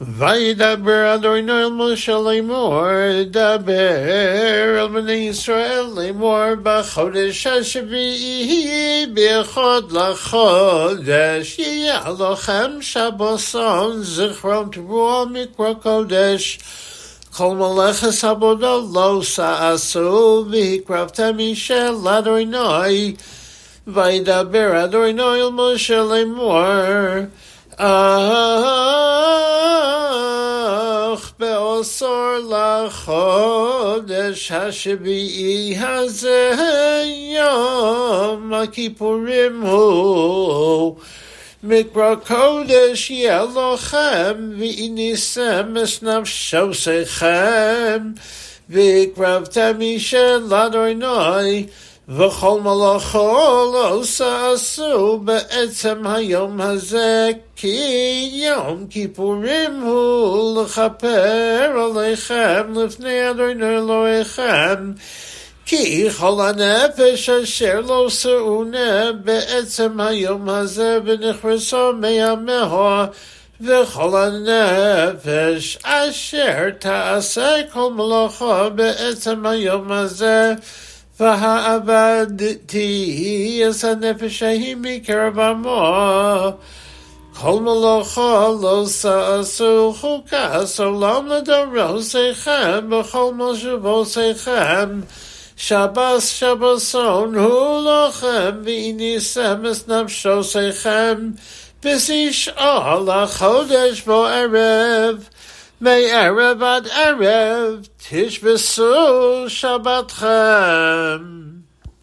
וידבר אדוני אל משה לאמור, דבר אל בני ישראל לאמור, בחודש השביעי באחד לחודש, יהיה לכם שבוסון, זכרון תבואה מקרא קודש. כל מלאכת עבודה לא שעשו, והקרבתם אישה לאדוני, וידבר אדוני אל משה לאמור, אך osor lachodesh hashbi'i hazeh yom kippurim hu. Mikra kodesh yelochem v'inisem es nafshosechem v'ikravtem tamishen ladonai וכל מלאכו לא שעשו בעצם היום הזה, כי יום כיפורים הוא לכפר עליכם לפני אדוני אלוהיכם. כי כל הנפש אשר לא שאונה בעצם היום הזה ונכרסו מימיה וכל הנפש אשר תעשה כל מלאכה בעצם היום הזה והעבדתי את הנפש ההיא מקרב עמו. כל מלאכה לא שעשו חוקס עולם לדורותיכם בכל מושבותיכם. שבס שבסון הוא לכם והניסם את נפשותיכם בששעה לחודש בו ערב. מערב עד ערב תשבסו שבתכם.